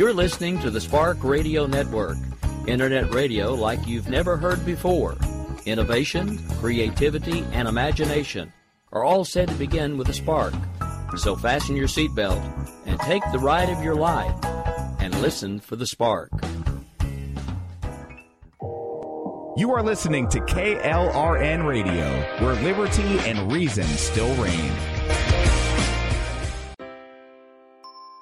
You're listening to the Spark Radio Network, internet radio like you've never heard before. Innovation, creativity, and imagination are all said to begin with a spark. So fasten your seatbelt and take the ride of your life and listen for the spark. You are listening to KLRN Radio, where liberty and reason still reign.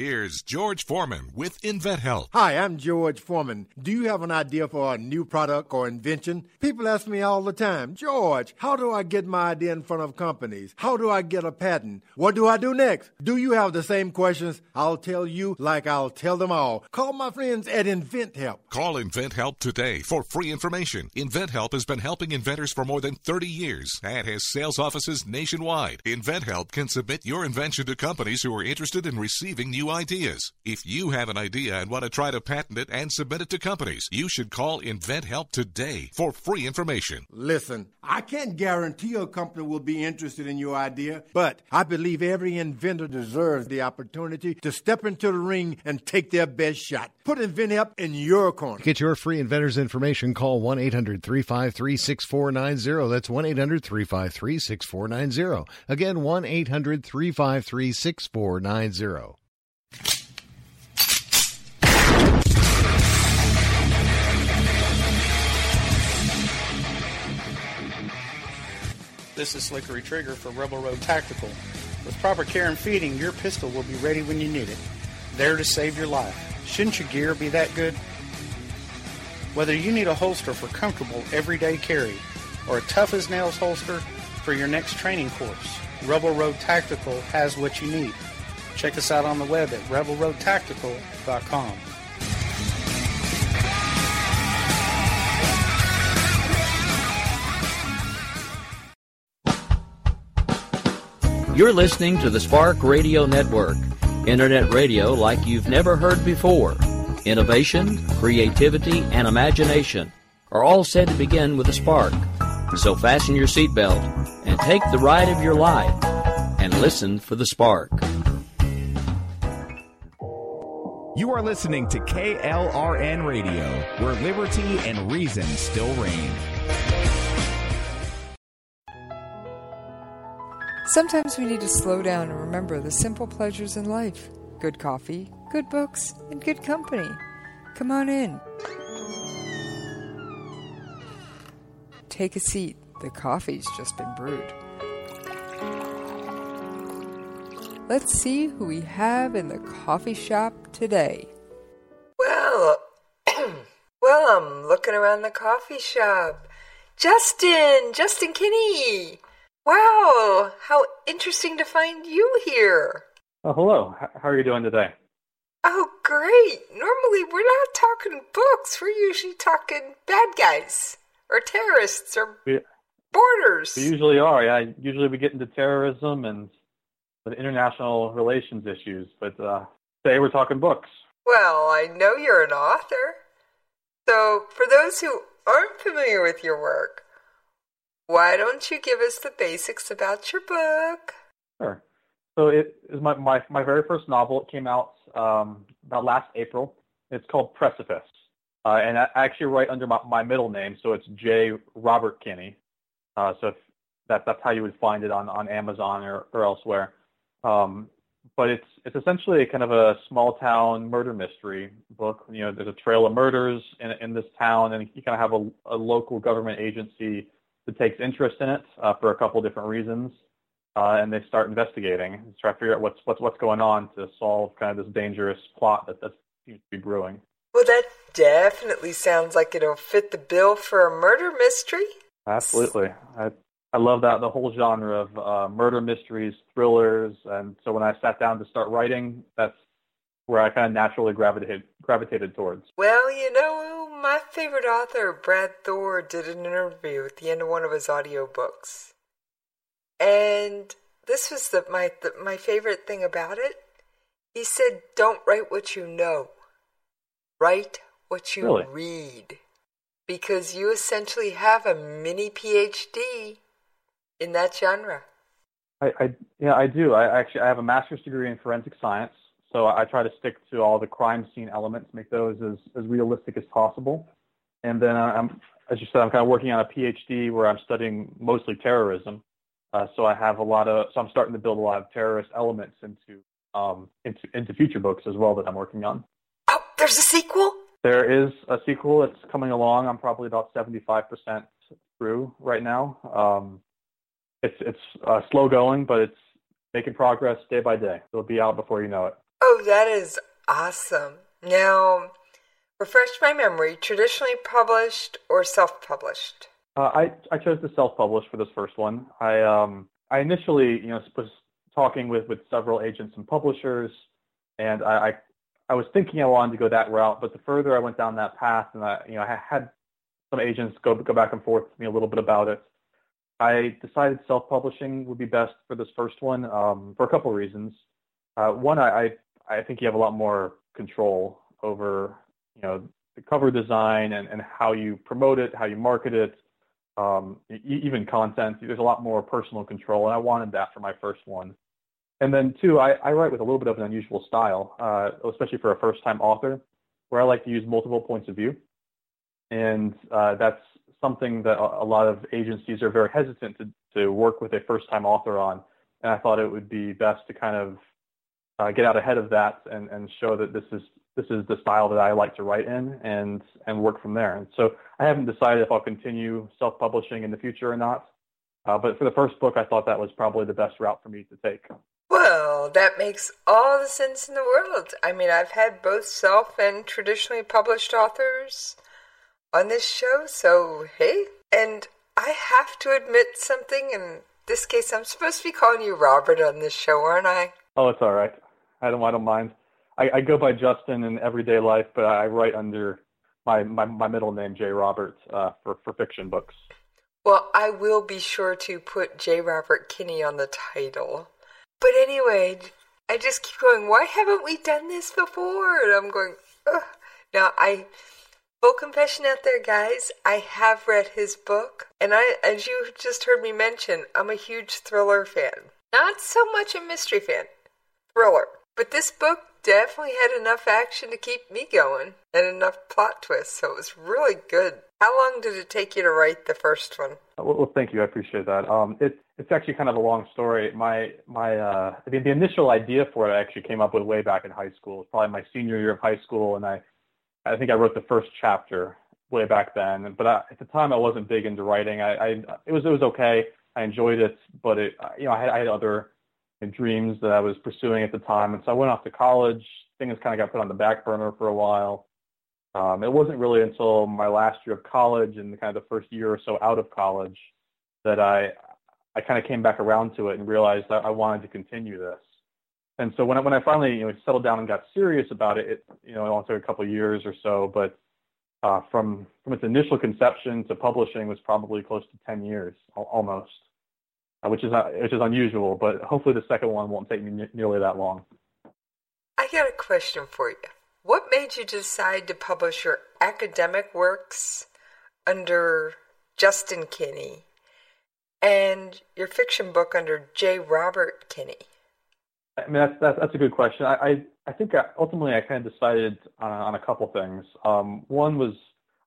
Here's George Foreman with InventHelp. Hi, I'm George Foreman. Do you have an idea for a new product or invention? People ask me all the time, George, how do I get my idea in front of companies? How do I get a patent? What do I do next? Do you have the same questions? I'll tell you like I'll tell them all. Call my friends at InventHelp. Call InventHelp today for free information. InventHelp has been helping inventors for more than 30 years and has sales offices nationwide. InventHelp can submit your invention to companies who are interested in receiving new ideas. If you have an idea and want to try to patent it and submit it to companies, you should call InventHelp today for free information. Listen, I can't guarantee a company will be interested in your idea, but I believe every inventor deserves the opportunity to step into the ring and take their best shot. Put InventHelp in your corner. To get your free inventor's information, call 1 800 353 6490. That's 1 800 353 6490. Again, 1 800 353 6490. This is Slickery Trigger for Rebel Road Tactical. With proper care and feeding, your pistol will be ready when you need it. There to save your life. Shouldn't your gear be that good? Whether you need a holster for comfortable everyday carry or a tough as nails holster for your next training course, Rebel Road Tactical has what you need. Check us out on the web at rebelroadtactical.com. You're listening to the Spark Radio Network, internet radio like you've never heard before. Innovation, creativity, and imagination are all said to begin with a spark. So fasten your seatbelt and take the ride of your life and listen for the spark. You are listening to KLRN Radio, where liberty and reason still reign. Sometimes we need to slow down and remember the simple pleasures in life good coffee, good books, and good company. Come on in. Take a seat. The coffee's just been brewed. Let's see who we have in the coffee shop today. Well, well, I'm looking around the coffee shop. Justin, Justin Kinney. Wow, how interesting to find you here. Oh, hello. H- how are you doing today? Oh, great. Normally, we're not talking books. We're usually talking bad guys or terrorists or we, borders. We usually are. Yeah, usually we get into terrorism and the international relations issues, but uh, today we're talking books. Well, I know you're an author. So, for those who aren't familiar with your work, why don't you give us the basics about your book? Sure. So it is my, my, my very first novel. It came out um, about last April. It's called Precipice. Uh, and I actually write under my, my middle name, so it's J. Robert Kinney. Uh, so that, that's how you would find it on, on Amazon or, or elsewhere. Um, but it's it's essentially kind of a small town murder mystery book. You know, there's a trail of murders in in this town, and you kind of have a, a local government agency that takes interest in it uh, for a couple different reasons, uh, and they start investigating and try to figure out what's what's what's going on to solve kind of this dangerous plot that that seems to be brewing. Well, that definitely sounds like it'll fit the bill for a murder mystery. Absolutely, I I love that the whole genre of uh, murder mysteries, thrillers, and so when I sat down to start writing, that's where I kind of naturally gravitated gravitated towards. Well, you know, my favorite author, Brad Thor, did an interview at the end of one of his audiobooks. And this was the, my the, my favorite thing about it. He said, "Don't write what you know. Write what you really? read." Because you essentially have a mini PhD in that genre. I, I yeah, I do. I actually I have a master's degree in forensic science, so I try to stick to all the crime scene elements, make those as, as realistic as possible. And then I'm, as you said, I'm kind of working on a PhD where I'm studying mostly terrorism. Uh, so I have a lot of, so I'm starting to build a lot of terrorist elements into, um, into, into future books as well that I'm working on. Oh, there's a sequel? There is a sequel that's coming along. I'm probably about 75% through right now. Um, it's, it's uh, slow going, but it's making progress day by day. It'll be out before you know it. Oh, that is awesome. Now, refresh my memory traditionally published or self published? Uh, I, I chose to self publish for this first one. I, um, I initially you know, was talking with, with several agents and publishers, and I, I, I was thinking I wanted to go that route, but the further I went down that path, and I, you know, I had some agents go, go back and forth with me a little bit about it. I decided self-publishing would be best for this first one um, for a couple of reasons. Uh, one, I, I think you have a lot more control over, you know, the cover design and, and how you promote it, how you market it, um, even content. There's a lot more personal control, and I wanted that for my first one. And then two, I, I write with a little bit of an unusual style, uh, especially for a first-time author, where I like to use multiple points of view, and uh, that's something that a, a lot of agencies are very hesitant to, to work with a first-time author on. And I thought it would be best to kind of uh, get out ahead of that and, and show that this is this is the style that I like to write in and and work from there. And so I haven't decided if I'll continue self-publishing in the future or not. Uh, but for the first book, I thought that was probably the best route for me to take. Well, that makes all the sense in the world. I mean, I've had both self and traditionally published authors on this show, so hey. And I have to admit something. In this case, I'm supposed to be calling you Robert on this show, aren't I? Oh, it's all right. I don't. I don't mind. I, I go by Justin in everyday life, but I write under my my, my middle name, Jay Roberts uh, for for fiction books. Well, I will be sure to put J. Robert Kinney on the title. But anyway, I just keep going, why haven't we done this before? And I'm going, Ugh. Now, I, full confession out there, guys, I have read his book. And I, as you just heard me mention, I'm a huge thriller fan. Not so much a mystery fan, thriller. But this book definitely had enough action to keep me going and enough plot twists, so it was really good. How long did it take you to write the first one? Well, well thank you. I appreciate that. Um, it, it's actually kind of a long story. My my uh, I mean, the initial idea for it I actually came up with way back in high school. It was probably my senior year of high school, and I I think I wrote the first chapter way back then. But I, at the time, I wasn't big into writing. I, I it was it was okay. I enjoyed it, but it you know I had, I had other dreams that I was pursuing at the time, and so I went off to college. Things kind of got put on the back burner for a while. Um, it wasn't really until my last year of college and kind of the first year or so out of college that I I kind of came back around to it and realized that I wanted to continue this. And so when I, when I finally you know settled down and got serious about it, it you know it only took a couple of years or so, but uh, from from its initial conception to publishing was probably close to 10 years almost, which is uh, which is unusual. But hopefully the second one won't take me nearly that long. I got a question for you. What made you decide to publish your academic works under Justin Kinney and your fiction book under J. Robert Kinney? I mean, that's that's, that's a good question. I I, I think I, ultimately I kind of decided on, on a couple things. Um, one was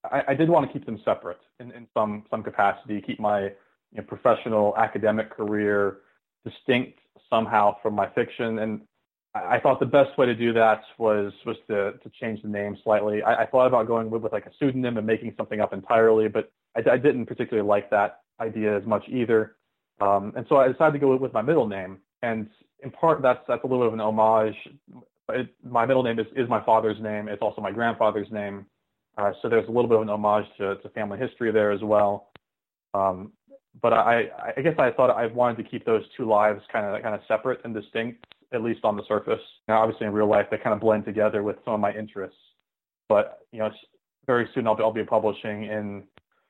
I, I did want to keep them separate in, in some some capacity, keep my you know, professional academic career distinct somehow from my fiction, and I thought the best way to do that was was to to change the name slightly. I, I thought about going with, with like a pseudonym and making something up entirely, but I, I didn't particularly like that idea as much either. Um, and so I decided to go with, with my middle name, and in part that's that's a little bit of an homage. It, my middle name is, is my father's name. It's also my grandfather's name, uh, so there's a little bit of an homage to, to family history there as well. Um, but I, I guess I thought I wanted to keep those two lives kind of kind of separate and distinct at least on the surface. Now, obviously, in real life, they kind of blend together with some of my interests. But you know, very soon I'll be, I'll be publishing in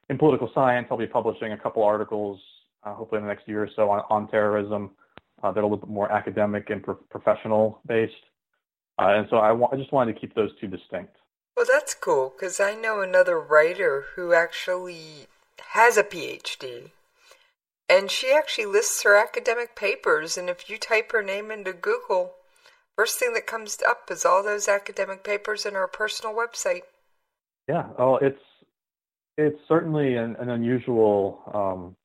in political science. I'll be publishing a couple articles, uh, hopefully in the next year or so, on, on terrorism. Uh, that are a little bit more academic and pro- professional based. Uh, and so I, wa- I just wanted to keep those two distinct. Well, that's cool because I know another writer who actually has a PhD and she actually lists her academic papers, and if you type her name into Google, first thing that comes up is all those academic papers and her personal website. Yeah, oh, it's it's certainly an, an unusual um,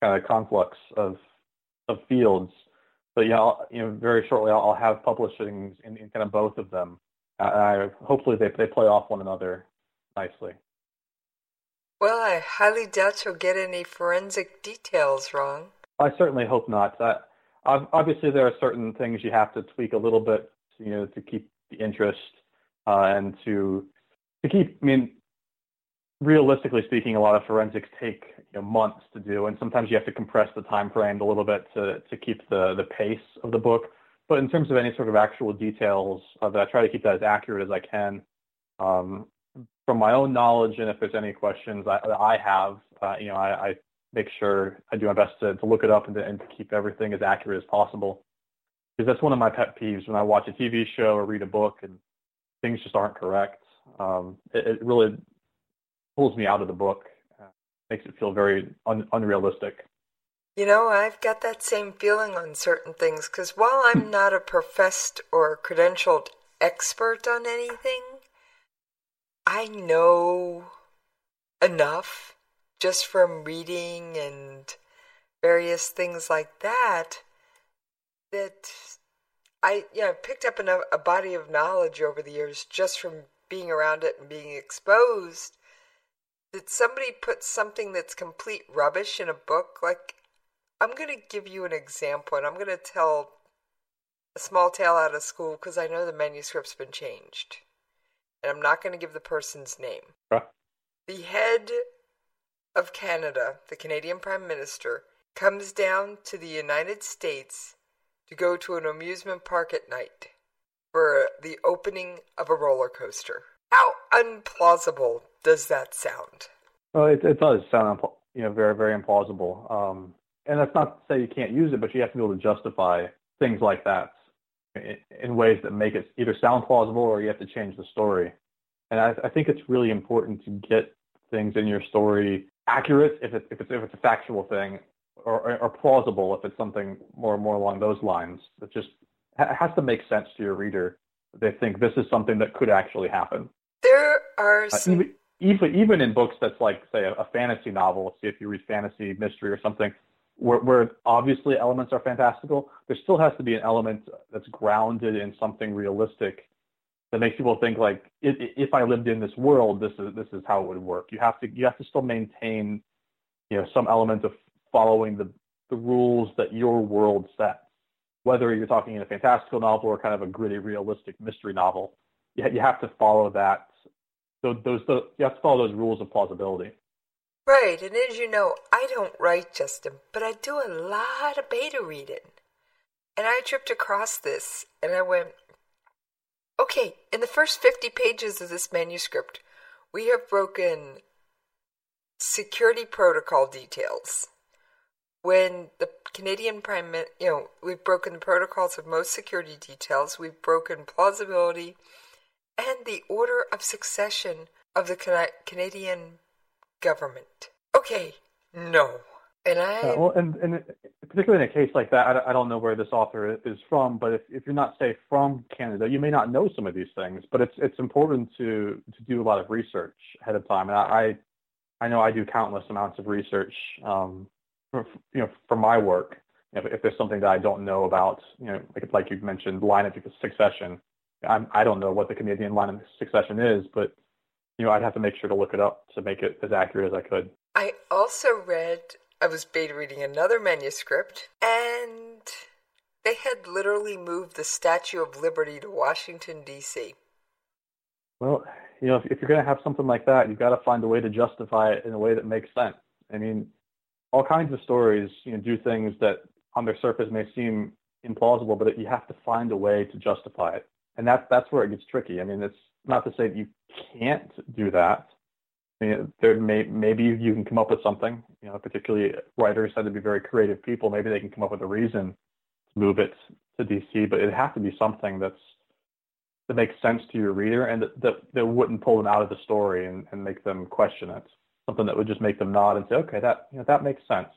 kind of conflux of of fields, but yeah, I'll, you know, very shortly I'll, I'll have publishings in, in, kind of both of them. I hopefully they they play off one another nicely. Well, I highly doubt you'll get any forensic details wrong. I certainly hope not. Obviously, there are certain things you have to tweak a little bit, you know, to keep the interest uh, and to to keep. I mean, realistically speaking, a lot of forensics take you know, months to do, and sometimes you have to compress the time frame a little bit to to keep the the pace of the book. But in terms of any sort of actual details, uh, that I try to keep that as accurate as I can. Um, from my own knowledge, and if there's any questions I, I have, uh, you know, I, I, make sure I do my best to, to look it up and to, and to keep everything as accurate as possible. Because that's one of my pet peeves when I watch a TV show or read a book and things just aren't correct. Um, it, it, really pulls me out of the book, uh, makes it feel very un, unrealistic. You know, I've got that same feeling on certain things because while I'm not a professed or credentialed expert on anything, I know enough just from reading and various things like that that I yeah picked up a body of knowledge over the years just from being around it and being exposed that somebody puts something that's complete rubbish in a book like I'm going to give you an example and I'm going to tell a small tale out of school because I know the manuscript's been changed and I'm not going to give the person's name. Huh? The head of Canada, the Canadian Prime Minister, comes down to the United States to go to an amusement park at night for the opening of a roller coaster. How unplausible does that sound? Well, it, it does sound, you know, very, very implausible. Um, and that's not to say you can't use it, but you have to be able to justify things like that in, ways that make it either sound plausible or you have to change the story. And I, I think it's really important to get things in your story accurate if it's if it's if it's a factual thing, or, or, or plausible if it's something more and more along those lines. It just it has to make sense to your reader. They think this is something that could actually happen. There are some... uh, even, even even in books that's like say a, a fantasy novel. See if you read fantasy mystery or something. Where, where obviously elements are fantastical, there still has to be an element that's grounded in something realistic that makes people think like if I lived in this world, this is this is how it would work. You have to you have to still maintain, you know, some element of following the the rules that your world sets. Whether you're talking in a fantastical novel or kind of a gritty, realistic mystery novel, you, you have to follow that. So those, those you have to follow those rules of plausibility. Right, and as you know, I don't write, Justin, but I do a lot of beta reading. And I tripped across this, and I went, Okay, in the first 50 pages of this manuscript, we have broken security protocol details. When the Canadian Prime, Minister, you know, we've broken the protocols of most security details, we've broken plausibility and the order of succession of the Canadian government. Okay, no. And I. Uh, well, and, and particularly in a case like that, I, I don't know where this author is from, but if, if you're not, say, from Canada, you may not know some of these things. But it's it's important to to do a lot of research ahead of time. And I I know I do countless amounts of research, um, for, you know, for my work. If, if there's something that I don't know about, you know, like like you mentioned, line of succession. I'm, I don't know what the Canadian line of succession is, but you know, I'd have to make sure to look it up to make it as accurate as I could. I also read I was beta reading another manuscript, and they had literally moved the Statue of Liberty to Washington, D.C. Well, you know, if, if you're going to have something like that, you've got to find a way to justify it in a way that makes sense. I mean, all kinds of stories, you know, do things that on their surface may seem implausible, but you have to find a way to justify it, and that's that's where it gets tricky. I mean, it's not to say that you can't do that, you know, there may maybe you can come up with something. You know, particularly writers tend to be very creative people. Maybe they can come up with a reason to move it to DC, but it has to be something that's that makes sense to your reader and that that, that wouldn't pull them out of the story and, and make them question it. Something that would just make them nod and say, okay, that you know that makes sense.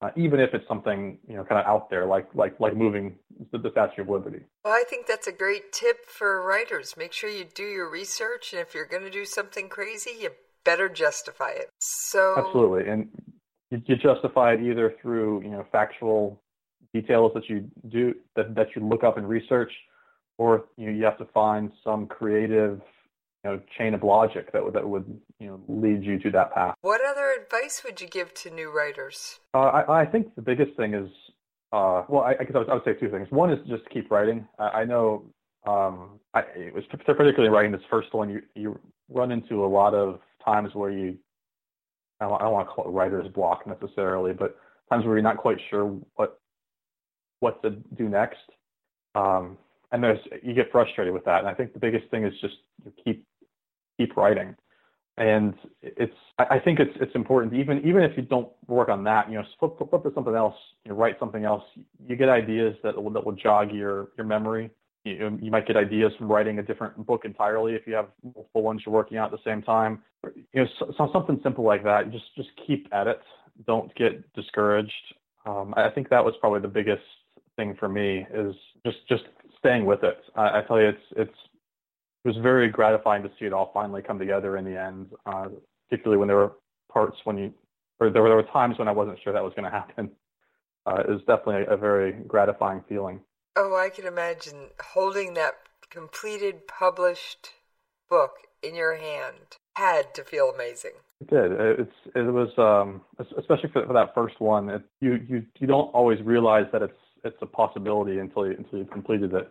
Uh, even if it's something you know kind of out there, like like like moving the, the Statue of Liberty. Well, I think that's a great tip for writers. Make sure you do your research, and if you're going to do something crazy, you better justify it. So absolutely, and you, you justify it either through you know factual details that you do that that you look up and research, or you know, you have to find some creative you know chain of logic that would that would you know lead you to that path. What other advice would you give to new writers? Uh, I, I think the biggest thing is uh, well, I, I guess I would, I would, say two things. One is just keep writing. I, know um, I, it was particularly writing this first one. You you run into a lot of times where you I don't, I don't want to call it writer's block necessarily, but times where you're not quite sure what what to do next. Um, and there's you get frustrated with that. And I think the biggest thing is just keep keep writing. And it's I think it's it's important even even if you don't work on that, you know, flip, flip to something else, you write something else. You get ideas that will that will jog your your memory. You, you might get ideas from writing a different book entirely if you have multiple ones you're working on at the same time. You know, so, something simple like that. Just just keep at it. Don't get discouraged. Um, I think that was probably the biggest thing for me is just just staying with it. I, I tell you, it's it's it was very gratifying to see it all finally come together in the end. Uh, particularly when there were parts when you, or there were, there were times when I wasn't sure that was going to happen. Uh, it was definitely a very gratifying feeling. Oh, I can imagine holding that completed, published book in your hand had to feel amazing. It did. It's it was um, especially for, for that first one. It, you you you don't always realize that it's it's a possibility until you until you've completed it.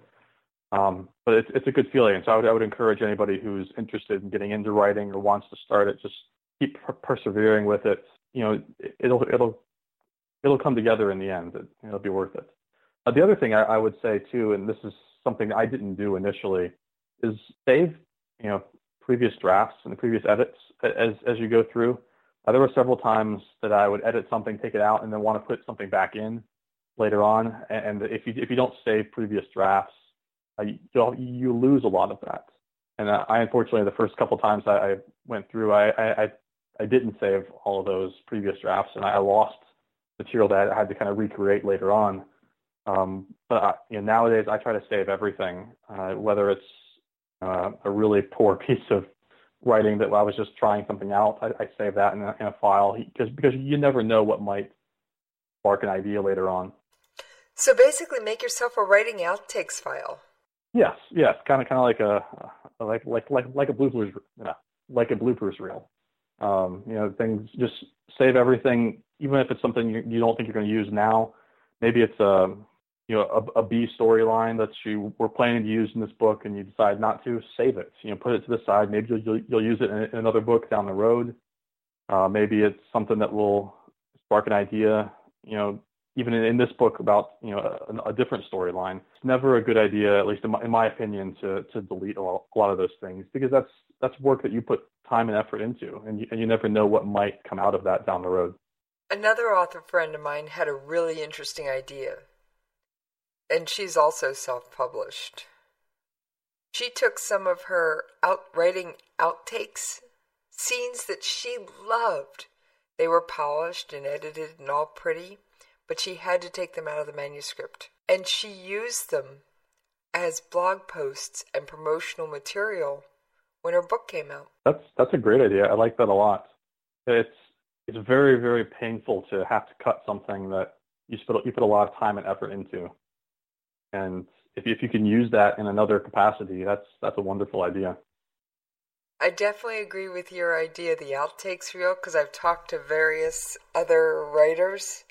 Um, but it's it's a good feeling. So I would I would encourage anybody who's interested in getting into writing or wants to start it, just keep per- persevering with it. You know, it'll it'll it'll come together in the end. It, it'll be worth it. Uh, the other thing I, I would say too, and this is something I didn't do initially, is save you know previous drafts and the previous edits as as you go through. Uh, there were several times that I would edit something, take it out, and then want to put something back in later on. And if you if you don't save previous drafts, uh, you you lose a lot of that. And uh, I unfortunately the first couple times I, I went through, I, I I didn't save all of those previous drafts, and I lost material that I had to kind of recreate later on. Um, but I, you know, nowadays I try to save everything, uh, whether it's uh, a really poor piece of writing that I was just trying something out, I, I save that in a, in a file because because you never know what might spark an idea later on. So basically, make yourself a writing outtakes file. Yes, yes, kind of kind of like a like like like like a bloopers like a bloopers reel. Um, you know, things just save everything, even if it's something you, you don't think you're going to use now. Maybe it's a um, you know a, a B storyline that you were planning to use in this book, and you decide not to. Save it. You know, put it to the side. Maybe you'll you'll, you'll use it in, in another book down the road. Uh, maybe it's something that will spark an idea. You know, even in, in this book about you know a, a different storyline. It's never a good idea, at least in my, in my opinion, to to delete a lot, a lot of those things because that's that's work that you put time and effort into, and you, and you never know what might come out of that down the road. Another author friend of mine had a really interesting idea, and she's also self published. She took some of her out writing outtakes, scenes that she loved. They were polished and edited and all pretty, but she had to take them out of the manuscript. And she used them as blog posts and promotional material when her book came out. That's that's a great idea. I like that a lot. It's it's very very painful to have to cut something that you put you put a lot of time and effort into, and if you, if you can use that in another capacity, that's that's a wonderful idea. I definitely agree with your idea, the outtakes reel, because I've talked to various other writers,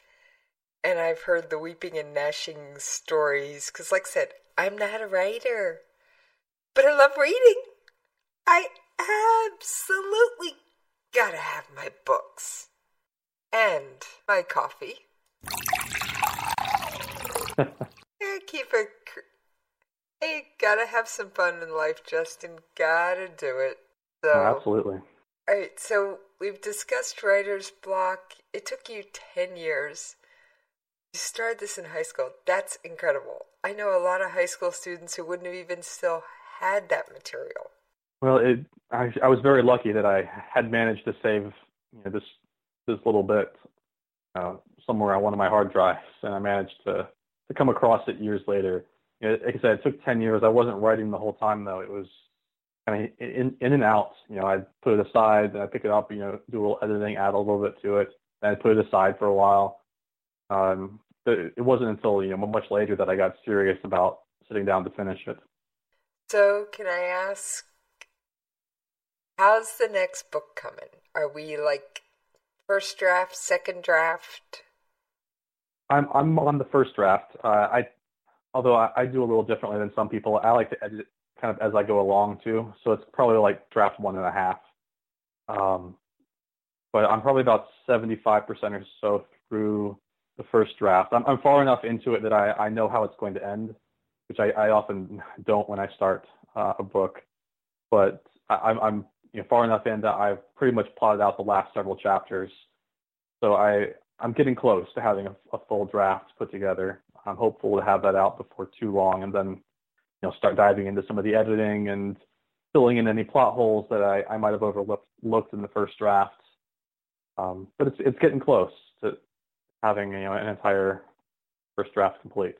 and I've heard the weeping and gnashing stories. Because, like I said, I'm not a writer, but I love reading. I absolutely gotta have my books and my coffee. yeah, keep it. Hey, gotta have some fun in life, Justin. Gotta do it. So, oh, absolutely. All right, so we've discussed writer's block. It took you 10 years. Started this in high school. That's incredible. I know a lot of high school students who wouldn't have even still had that material. Well, it, I, I was very lucky that I had managed to save you know, this this little bit uh, somewhere on one of my hard drives, and I managed to to come across it years later. You know, like I said, it took ten years. I wasn't writing the whole time though. It was kind of in in and out. You know, I'd put it aside, then I'd pick it up. You know, do a little editing, add a little bit to it, then I'd put it aside for a while. Um, it, wasn't until you know much later that I got serious about sitting down to finish it. So, can I ask How's the next book coming? Are we like first draft, second draft? I'm I'm on the first draft. Uh, I although I, I, do a little differently than some people. I like to edit it kind of as I go along too. So it's probably like draft one and a half. Um, but I'm probably about 75% or so through the first draft. I'm, I'm far enough into it that I, I know how it's going to end, which I, I often don't when I start uh, a book. But I, I'm you know, far enough in that I've pretty much plotted out the last several chapters. So I I'm getting close to having a, a full draft put together. I'm hopeful to have that out before too long, and then you know start diving into some of the editing and filling in any plot holes that I, I might have overlooked looked in the first draft. Um, but it's it's getting close having you know an entire first draft complete.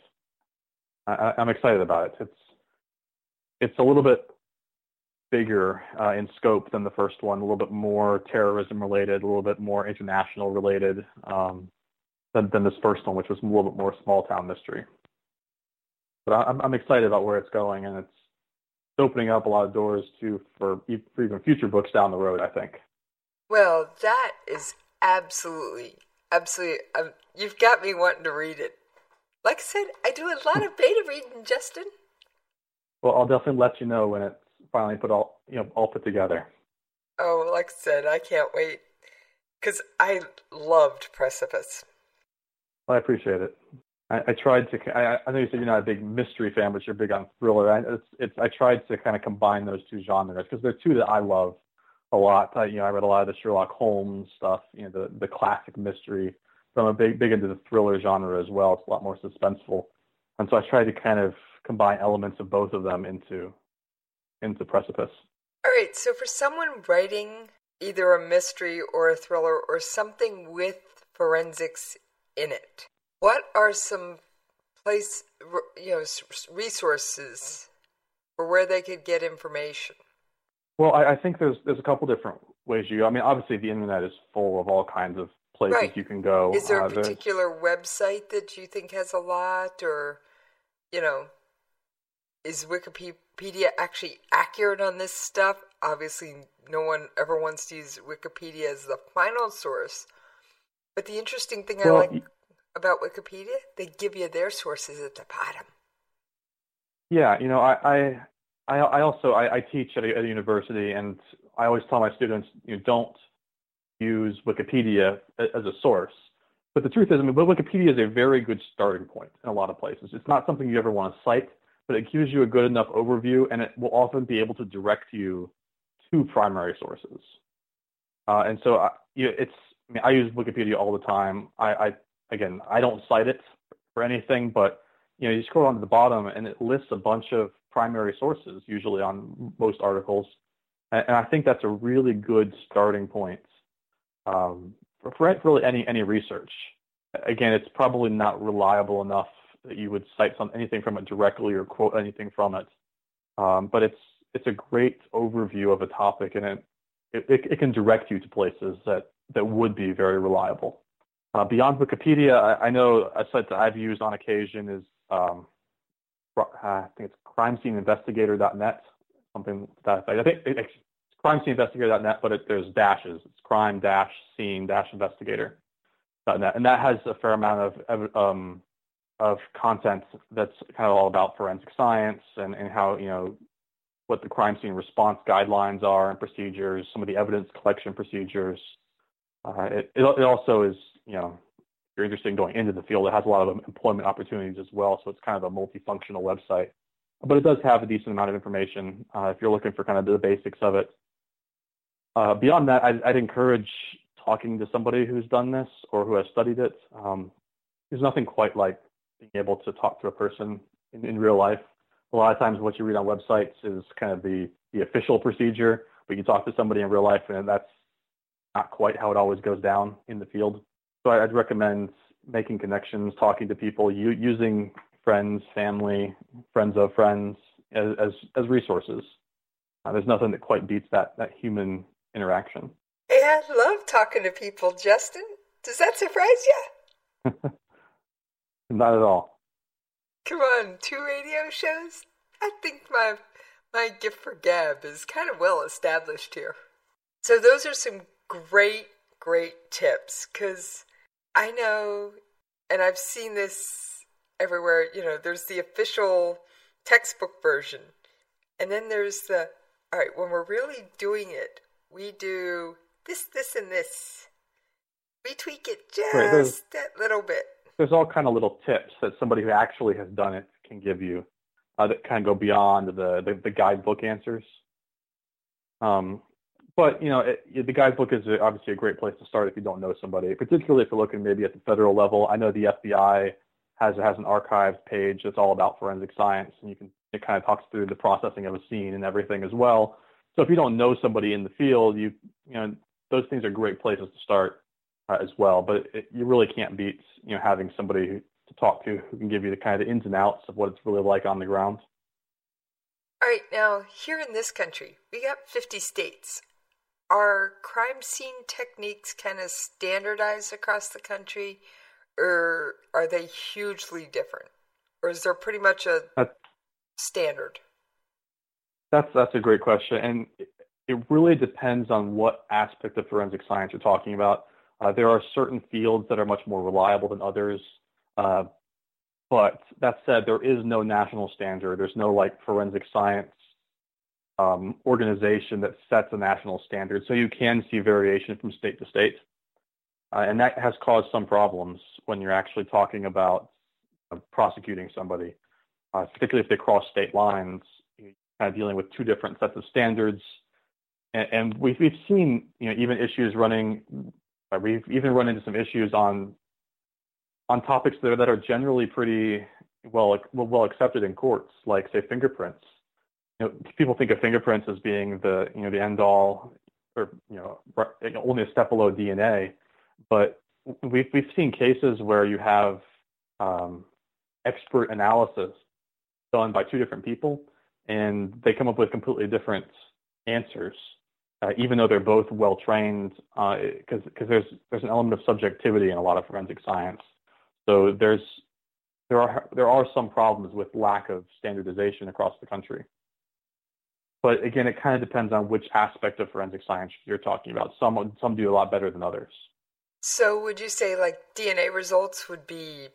I, I'm excited about it. It's it's a little bit bigger uh, in scope than the first one, a little bit more terrorism related, a little bit more international related um, than, than this first one, which was a little bit more small town mystery. But I'm, I'm excited about where it's going, and it's opening up a lot of doors too for, for even future books down the road. I think. Well, that is absolutely, absolutely. Um, you've got me wanting to read it. Like I said, I do a lot of beta reading, Justin. Well, I'll definitely let you know when it's finally put all you know all put together. Oh, like I said, I can't wait because I loved Precipice. Well, I appreciate it. I, I tried to. I, I know you said you're not a big mystery fan, but you're big on thriller. I, it's, it's, I tried to kind of combine those two genres because they're two that I love a lot. I, you know, I read a lot of the Sherlock Holmes stuff, you know, the the classic mystery But I'm a big big into the thriller genre as well. It's a lot more suspenseful, and so I try to kind of combine elements of both of them into into Precipice. All right, so for someone writing either a mystery or a thriller or something with forensics in it, what are some place you know resources for where they could get information? Well, I, I think there's there's a couple different ways you. I mean, obviously the internet is full of all kinds of places right. you can go. Is there a uh, particular website that you think has a lot, or you know, is Wikipedia actually accurate on this stuff? Obviously, no one ever wants to use Wikipedia as the final source. But the interesting thing well, I like about Wikipedia, they give you their sources at the bottom. Yeah, you know, I I, I also I, I teach at a, at a university, and I always tell my students, you know, don't use Wikipedia as a source. But the truth is, I mean, Wikipedia is a very good starting point in a lot of places. It's not something you ever want to cite, but it gives you a good enough overview, and it will often be able to direct you to primary sources. Uh, and so, I, you know, it's I mean, I use Wikipedia all the time. I, I again, I don't cite it for anything, but you know, you scroll down to the bottom, and it lists a bunch of primary sources, usually on most articles, and, and I think that's a really good starting point um, for, for really any any research. Again, it's probably not reliable enough that you would cite some anything from it directly or quote anything from it, um, but it's it's a great overview of a topic, and it, it it can direct you to places that that would be very reliable. Uh, beyond Wikipedia, I, I, know a site that I've used on occasion is um, I think it's crime scene crimesceneinvestigator.net, something that I think it's crimesceneinvestigator.net, but it, there's dashes. It's crime dash scene dash investigator.net, and that has a fair amount of um, of content that's kind of all about forensic science and, and how you know what the crime scene response guidelines are and procedures, some of the evidence collection procedures. Uh, it, it also is you know you're interested in going into the field, it has a lot of employment opportunities as well. So it's kind of a multifunctional website. But it does have a decent amount of information uh, if you're looking for kind of the basics of it. Uh, beyond that, I'd, I'd, encourage talking to somebody who's done this or who has studied it. Um, there's nothing quite like being able to talk to a person in, in real life. A lot of times, what you read on websites is kind of the, the official procedure, but you talk to somebody in real life, and that's not quite how it always goes down in the field. So I'd recommend making connections, talking to people, using friends, family, friends of friends as as, as resources. Uh, there's nothing that quite beats that that human interaction. Hey, I love talking to people, Justin. Does that surprise you? Not at all. Come on, two radio shows. I think my my gift for gab is kind of well established here. So those are some great, great tips because I know, and I've seen this everywhere, you know, there's the official textbook version. And then there's the, all right, when we're really doing it, we do this, this, and this. We tweak it just right, that little bit. There's all kind of little tips that somebody who actually has done it can give you uh, that kind of go beyond the, the, the guidebook answers. Um, but you know, it, the guidebook is obviously a great place to start if you don't know somebody, particularly if you're looking maybe at the federal level. I know the FBI has has an archived page that's all about forensic science, and you can it kind of talks through the processing of a scene and everything as well. So if you don't know somebody in the field, you you know those things are great places to start uh, as well. But it, you really can't beat you know having somebody who, to talk to who can give you the kind of ins and outs of what it's really like on the ground. All right, now here in this country, we got 50 states are crime scene techniques kind of standardized across the country, or are they hugely different, or is there pretty much a that's, standard? That's that's a great question, and it really depends on what aspect of forensic science you're talking about. Uh, there are certain fields that are much more reliable than others. Uh, but that said, there is no national standard. There's no like forensic science um, organization that sets a national standard. So you can see variation from state to state. Uh, and that has caused some problems when you're actually talking about uh, prosecuting somebody, uh, particularly if they cross state lines, you're kind of dealing with two different sets of standards. And, and we've, we've seen, you know, even issues running, uh, we've even run into some issues on on topics that are, that are generally pretty well well accepted in courts, like say fingerprints. You know, people think of fingerprints as being the you know the end all, or you know only a step below DNA, but we've we've seen cases where you have um, expert analysis done by two different people, and they come up with completely different answers, uh, even though they're both well trained, because uh, because there's there's an element of subjectivity in a lot of forensic science. So there's there are there are some problems with lack of standardization across the country. But again, it kind of depends on which aspect of forensic science you're talking about. Some some do a lot better than others. So would you say like DNA results would be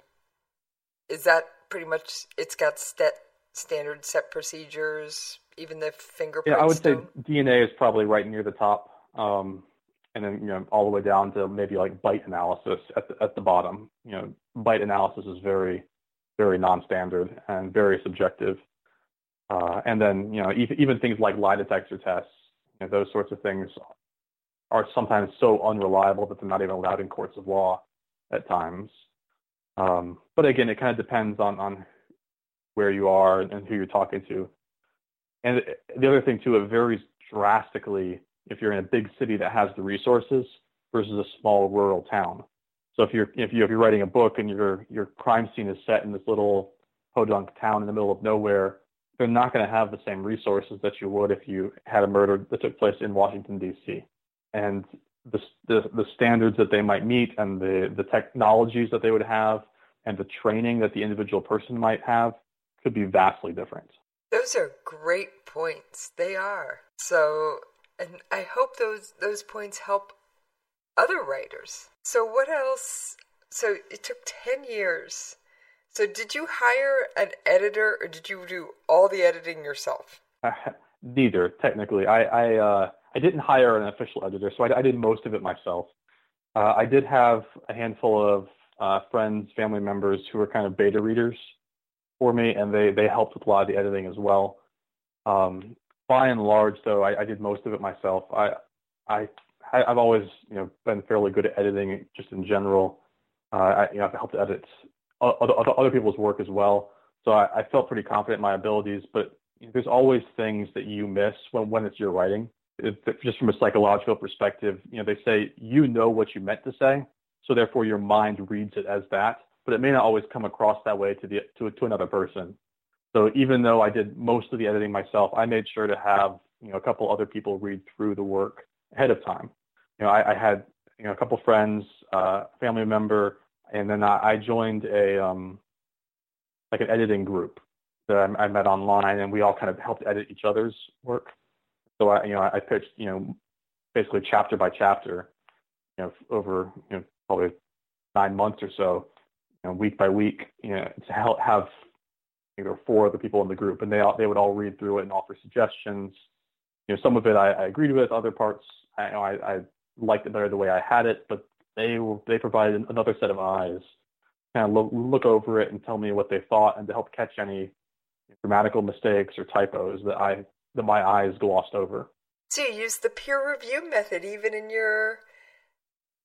is that pretty much it's got set standard set procedures, even the fingerprints? Yeah, I would say DNA is probably right near the top. Um, and then you know all the way down to maybe like bite analysis at the, at the bottom. You know, bite analysis is very very non-standard and very subjective. Uh, and then you know even, even things like lie detector tests, you know, those sorts of things are sometimes so unreliable that they're not even allowed in courts of law at times. Um, but again, it kind of depends on on where you are and who you're talking to. And the other thing too, it varies drastically if you're in a big city that has the resources versus a small rural town. So if you're if you if you're writing a book and your your crime scene is set in this little podunk town in the middle of nowhere, they're not going to have the same resources that you would if you had a murder that took place in Washington D.C. And the, the the standards that they might meet and the the technologies that they would have and the training that the individual person might have could be vastly different. Those are great points. They are. So and I hope those those points help other writers. So what else? So it took 10 years. So did you hire an editor or did you do all the editing yourself? Uh, neither, technically. I I, uh, I didn't hire an official editor, so I, I did most of it myself. Uh, I did have a handful of uh, friends, family members who were kind of beta readers for me, and they they helped with a lot of the editing as well. Um, by and large, though, I, I did most of it myself. I, I, I've always, you know, been fairly good at editing, just in general. Uh, I, you know, I've helped edit other, other people's work as well, so I, I felt pretty confident in my abilities. But there's always things that you miss when when it's your writing. It, just from a psychological perspective, you know, they say you know what you meant to say, so therefore your mind reads it as that, but it may not always come across that way to the to to another person. So even though I did most of the editing myself, I made sure to have you know a couple other people read through the work ahead of time. You know, I, I had you know a couple friends, uh, family member, and then I, I joined a um, like an editing group that I, I met online, and we all kind of helped edit each other's work. So I you know I pitched you know basically chapter by chapter, you know over you know probably nine months or so, you know week by week, you know to help have there were four other people in the group, and they all, they would all read through it and offer suggestions. You know, some of it I, I agreed with, other parts I, you know, I, I liked it better the way I had it, but they they provided another set of eyes, kind of look, look over it and tell me what they thought, and to help catch any grammatical mistakes or typos that I that my eyes glossed over. So you used the peer review method even in your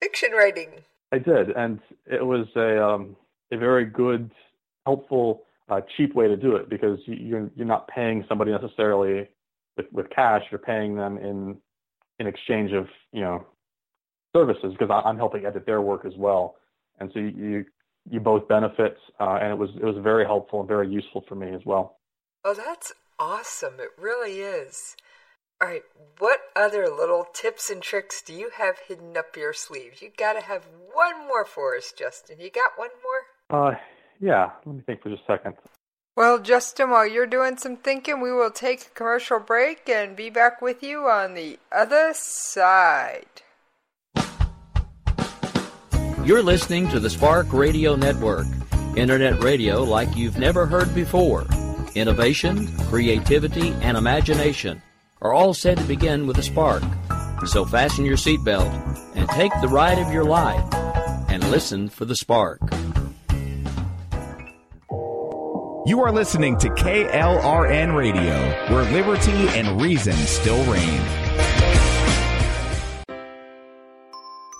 fiction writing. I did, and it was a um, a very good, helpful a cheap way to do it because you're you're not paying somebody necessarily with, with cash. You're paying them in in exchange of you know services because I'm helping edit their work as well, and so you you both benefit. Uh, and it was it was very helpful and very useful for me as well. Oh, that's awesome! It really is. All right, what other little tips and tricks do you have hidden up your sleeve? You got to have one more for us, Justin. You got one more? Uh, yeah, let me think for just a second. Well, Justin, while you're doing some thinking, we will take a commercial break and be back with you on the other side. You're listening to the Spark Radio Network, internet radio like you've never heard before. Innovation, creativity, and imagination are all said to begin with a spark. So fasten your seatbelt and take the ride of your life and listen for the spark. You are listening to KLRN Radio, where liberty and reason still reign.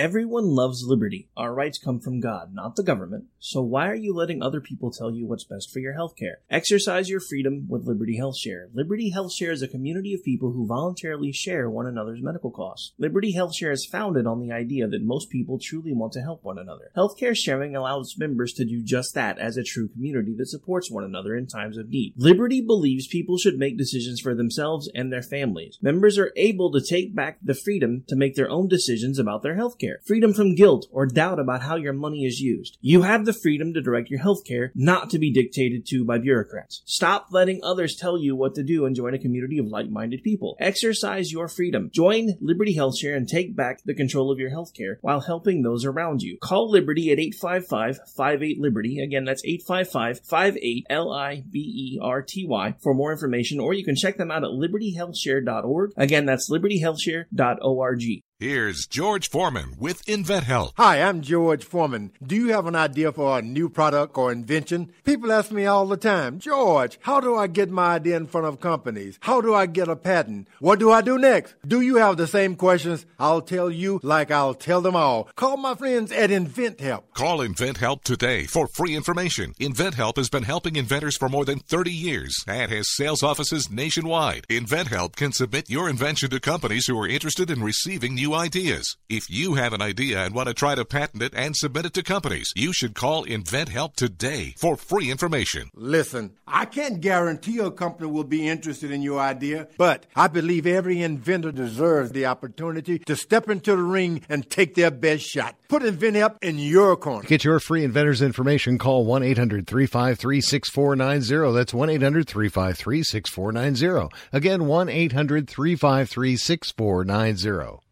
Everyone loves liberty. Our rights come from God, not the government. So why are you letting other people tell you what's best for your healthcare? Exercise your freedom with Liberty Health Share. Liberty Health Share is a community of people who voluntarily share one another's medical costs. Liberty Health Share is founded on the idea that most people truly want to help one another. Healthcare sharing allows members to do just that as a true community that supports one another in times of need. Liberty believes people should make decisions for themselves and their families. Members are able to take back the freedom to make their own decisions about their healthcare freedom from guilt or doubt about how your money is used. You have the freedom to direct your healthcare, not to be dictated to by bureaucrats. Stop letting others tell you what to do and join a community of like-minded people. Exercise your freedom. Join Liberty Health Share and take back the control of your healthcare while helping those around you. Call Liberty at 855-58-LIBERTY. Again, that's 855-58-L-I-B-E-R-T-Y for more information, or you can check them out at libertyhealthshare.org. Again, that's libertyhealthshare.org. Here's George Foreman with InventHelp. Hi, I'm George Foreman. Do you have an idea for a new product or invention? People ask me all the time, George, how do I get my idea in front of companies? How do I get a patent? What do I do next? Do you have the same questions? I'll tell you like I'll tell them all. Call my friends at InventHelp. Call InventHelp today for free information. InventHelp has been helping inventors for more than 30 years and has sales offices nationwide. InventHelp can submit your invention to companies who are interested in receiving new ideas. If you have an idea and want to try to patent it and submit it to companies, you should call InventHelp today for free information. Listen, I can't guarantee a company will be interested in your idea, but I believe every inventor deserves the opportunity to step into the ring and take their best shot. Put InventHelp in your corner. Get your free inventor's information. Call 1 800 353 6490. That's 1 800 353 6490. Again, 1 800 353 6490.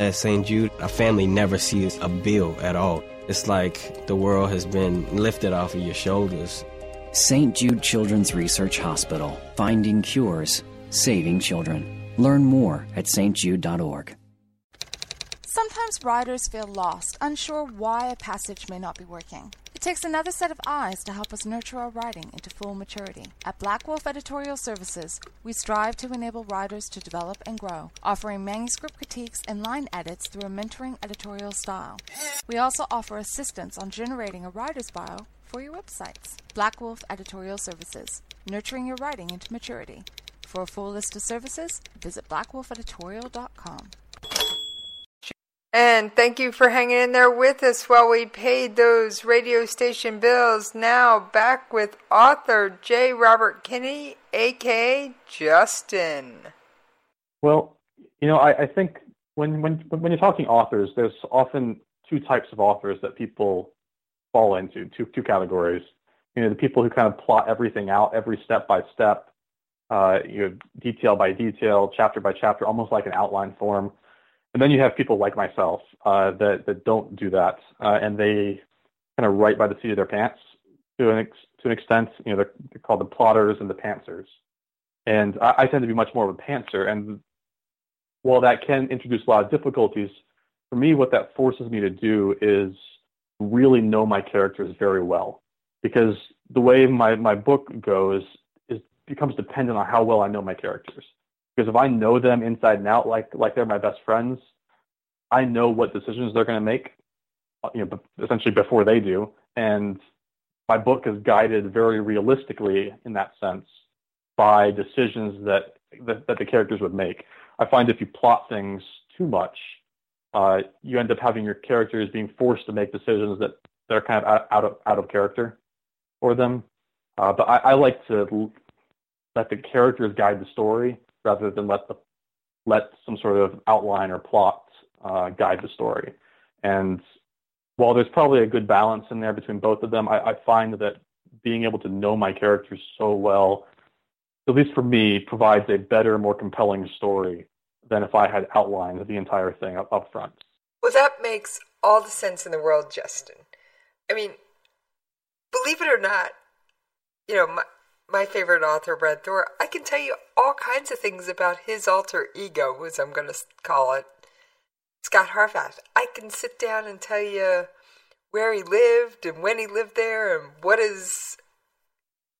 At St. Jude, a family never sees a bill at all. It's like the world has been lifted off of your shoulders. St. Jude Children's Research Hospital, finding cures, saving children. Learn more at stjude.org. Sometimes writers feel lost, unsure why a passage may not be working. It takes another set of eyes to help us nurture our writing into full maturity. At Black Wolf Editorial Services, we strive to enable writers to develop and grow, offering manuscript critiques and line edits through a mentoring editorial style. We also offer assistance on generating a writer's bio for your websites. Black Wolf Editorial Services, nurturing your writing into maturity. For a full list of services, visit blackwolfeditorial.com. And thank you for hanging in there with us while we paid those radio station bills. Now back with author J. Robert Kinney, aka Justin. Well, you know, I, I think when when when you're talking authors, there's often two types of authors that people fall into, two two categories. You know, the people who kind of plot everything out, every step by step, uh, you know, detail by detail, chapter by chapter, almost like an outline form. And then you have people like myself uh, that that don't do that, uh, and they kind of write by the seat of their pants to an ex- to an extent. You know, they're, they're called the plotters and the pantsers. And I, I tend to be much more of a pantser. And while that can introduce a lot of difficulties, for me, what that forces me to do is really know my characters very well. Because the way my, my book goes is becomes dependent on how well I know my characters. Because if I know them inside and out, like like they're my best friends, I know what decisions they're going to make, uh, you know, essentially before they do, and my book is guided very realistically in that sense by decisions that that, that the characters would make. I find if you plot things too much, uh, you end up having your characters being forced to make decisions that are kind of out of out of character for them. Uh, but I, I like to let the characters guide the story rather than let the let some sort of outline or plot uh, guide the story. And while there's probably a good balance in there between both of them, I, I find that being able to know my characters so well, at least for me, provides a better, more compelling story than if I had outlined the entire thing up, up front. Well, that makes all the sense in the world, Justin. I mean, believe it or not, you know, my, my favorite author, Brad Thor, I can tell you all kinds of things about his alter ego, as I'm going to call it, Scot Harvath. I can sit down and tell you where he lived and when he lived there and what his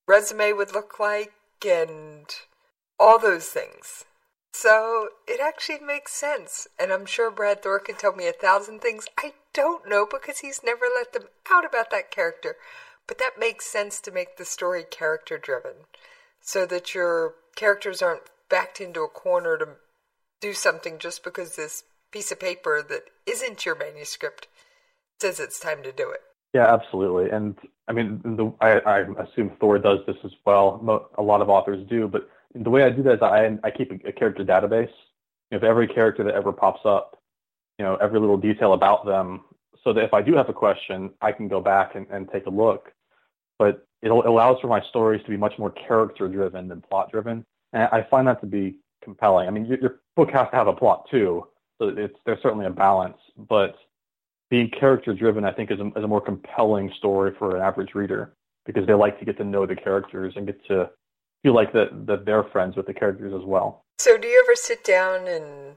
resume would look like and all those things. So it actually makes sense. And I'm sure Brad Thor can tell me a thousand things I don't know because he's never let them out about that character. But that makes sense to make the story character driven so that your characters aren't backed into a corner to do something just because this piece of paper that isn't your manuscript says it's time to do it. Yeah, absolutely. And I mean, the, I, I assume Thor does this as well. A lot of authors do, but the way I do that is I, I keep a, a character database of every character that ever pops up, you know, every little detail about them, so that if I do have a question, I can go back and, and take a look but it allows for my stories to be much more character driven than plot driven. And I find that to be compelling. I mean, your, your book has to have a plot too, so it's there's certainly a balance. But being character driven, I think, is a, is a more compelling story for an average reader because they like to get to know the characters and get to feel like that that they're friends with the characters as well. So, do you ever sit down and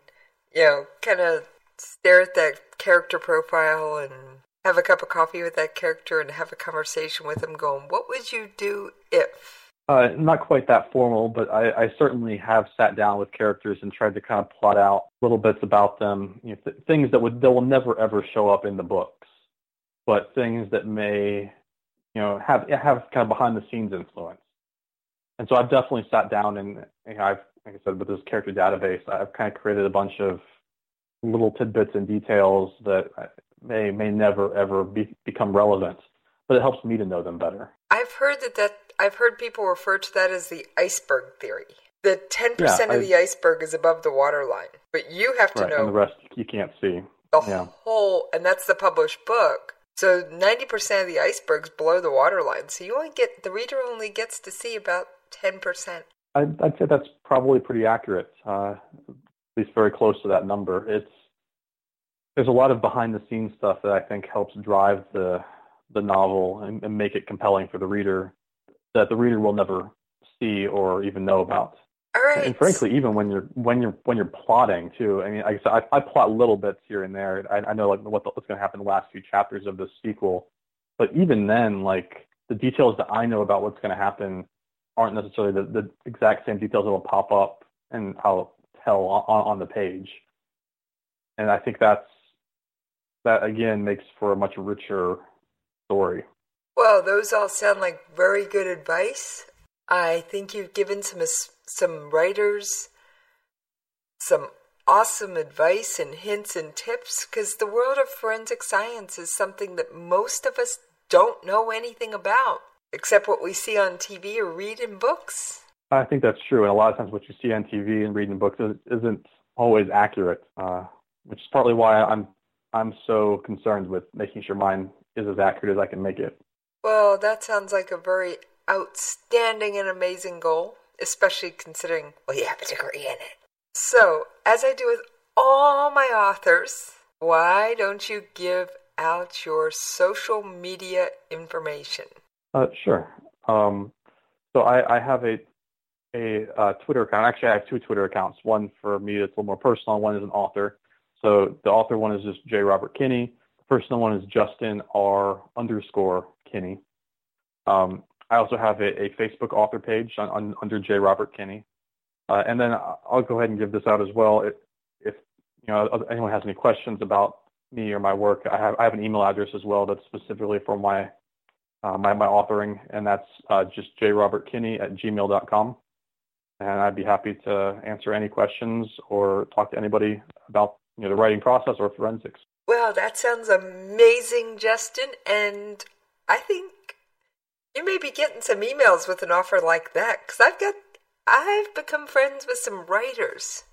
you know kind of stare at that character profile and have a cup of coffee with that character and have a conversation with him going, what would you do if? Uh, not quite that formal, but I, I, certainly have sat down with characters and tried to kind of plot out little bits about them, you know, th- things that would that will never ever show up in the books, but things that may, you know, have have kind of behind the scenes influence. And so I've definitely sat down and you know, I've, like I said, with this character database, I've kind of created a bunch of little tidbits and details that may may never ever be, become relevant, but it helps me to know them better. I've heard that that I've heard people refer to that as the iceberg theory. The ten yeah, percent of the iceberg is above the waterline, but you have to right, know and the rest you can't see. The yeah. whole, and that's the published book. So ninety percent of the iceberg's below the waterline. So you only get the reader only gets to see about ten percent. I'd, I'd, say that's probably pretty accurate. Uh, at least very close to that number. It's there's a lot of behind the scenes stuff that I think helps drive the the novel and, and, make it compelling for the reader that the reader will never see or even know about. All right. And frankly, even when you're when you're when you're plotting too, I mean, like I I plot little bits here and there. I, I know like what the, what's going to happen in the last few chapters of the sequel, but even then, like the details that I know about what's going to happen aren't necessarily the, the exact same details that will pop up and I'll tell on, on the page. And I think that's that again makes for a much richer story. Well, those all sound like very good advice. I think you've given some some writers some awesome advice and hints and tips because the world of forensic science is something that most of us don't know anything about except what we see on TV or read in books. I think that's true, and a lot of times what you see on TV and read in books isn't always accurate, uh, which is partly why I'm I'm so concerned with making sure mine is as accurate as I can make it. Well, that sounds like a very outstanding and amazing goal, especially considering well you have a degree in it. So, as I do with all my authors, why don't you give out your social media information? Uh, sure. Um, so I, I, have a a uh, Twitter account. Actually, I have two Twitter accounts. One for me that's a little more personal. One is an author. So the author one is just J. Robert Kinney. The personal one is Justin R. underscore Kinney. Um, I also have a, a, Facebook author page on, on, under J. Robert Kinney. Uh, and then I'll go ahead and give this out as well. If, if you know anyone has any questions about me or my work, I have I have an email address as well that's specifically for my uh, my my authoring, and that's uh, just jrobertkinney at gmail.com. And I'd be happy to answer any questions or talk to anybody about you know the writing process or forensics. Well, that sounds amazing, Justin, and I think you may be getting some emails with an offer like that because I've got I've become friends with some writers.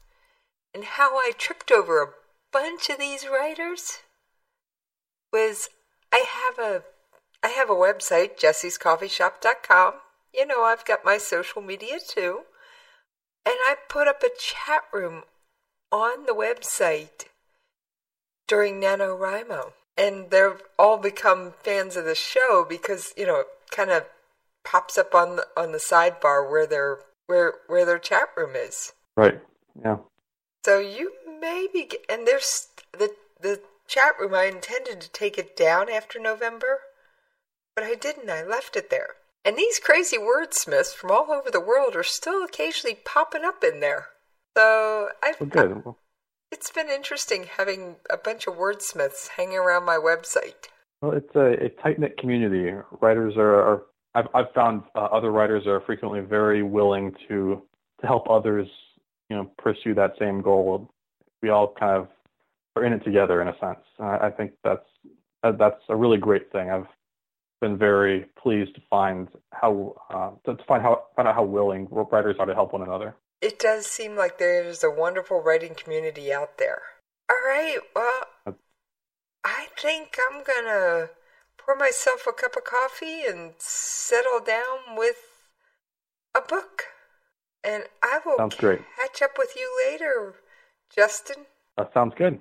And how I tripped over a bunch of these writers was I have a I have a website, jessiescoffeeshop.com. You know, I've got my social media too. And I put up a chat room on the website during NaNoWriMo. And they've all become fans of the show because, you know, it kind of pops up on the on the sidebar where they're where where their chat room is. Right. Yeah. So you maybe and there's the the chat room. I intended to take it down after November, but I didn't. I left it there. And these crazy wordsmiths from all over the world are still occasionally popping up in there. So I've well, good. it's been interesting having a bunch of wordsmiths hanging around my website. Well, it's a, a tight knit community. Writers are, are I've I've found uh, other writers are frequently very willing to to help others, you know, pursue that same goal. We all kind of are in it together in a sense. I, I think that's that's a really great thing. I've been very pleased to find how uh, to find how find out how willing writers are to help one another. It does seem like there's a wonderful writing community out there. All right, well, uh, I think I'm gonna pour myself a cup of coffee and settle down with a book. And I will sounds great. catch up with you later, Justin. That sounds good.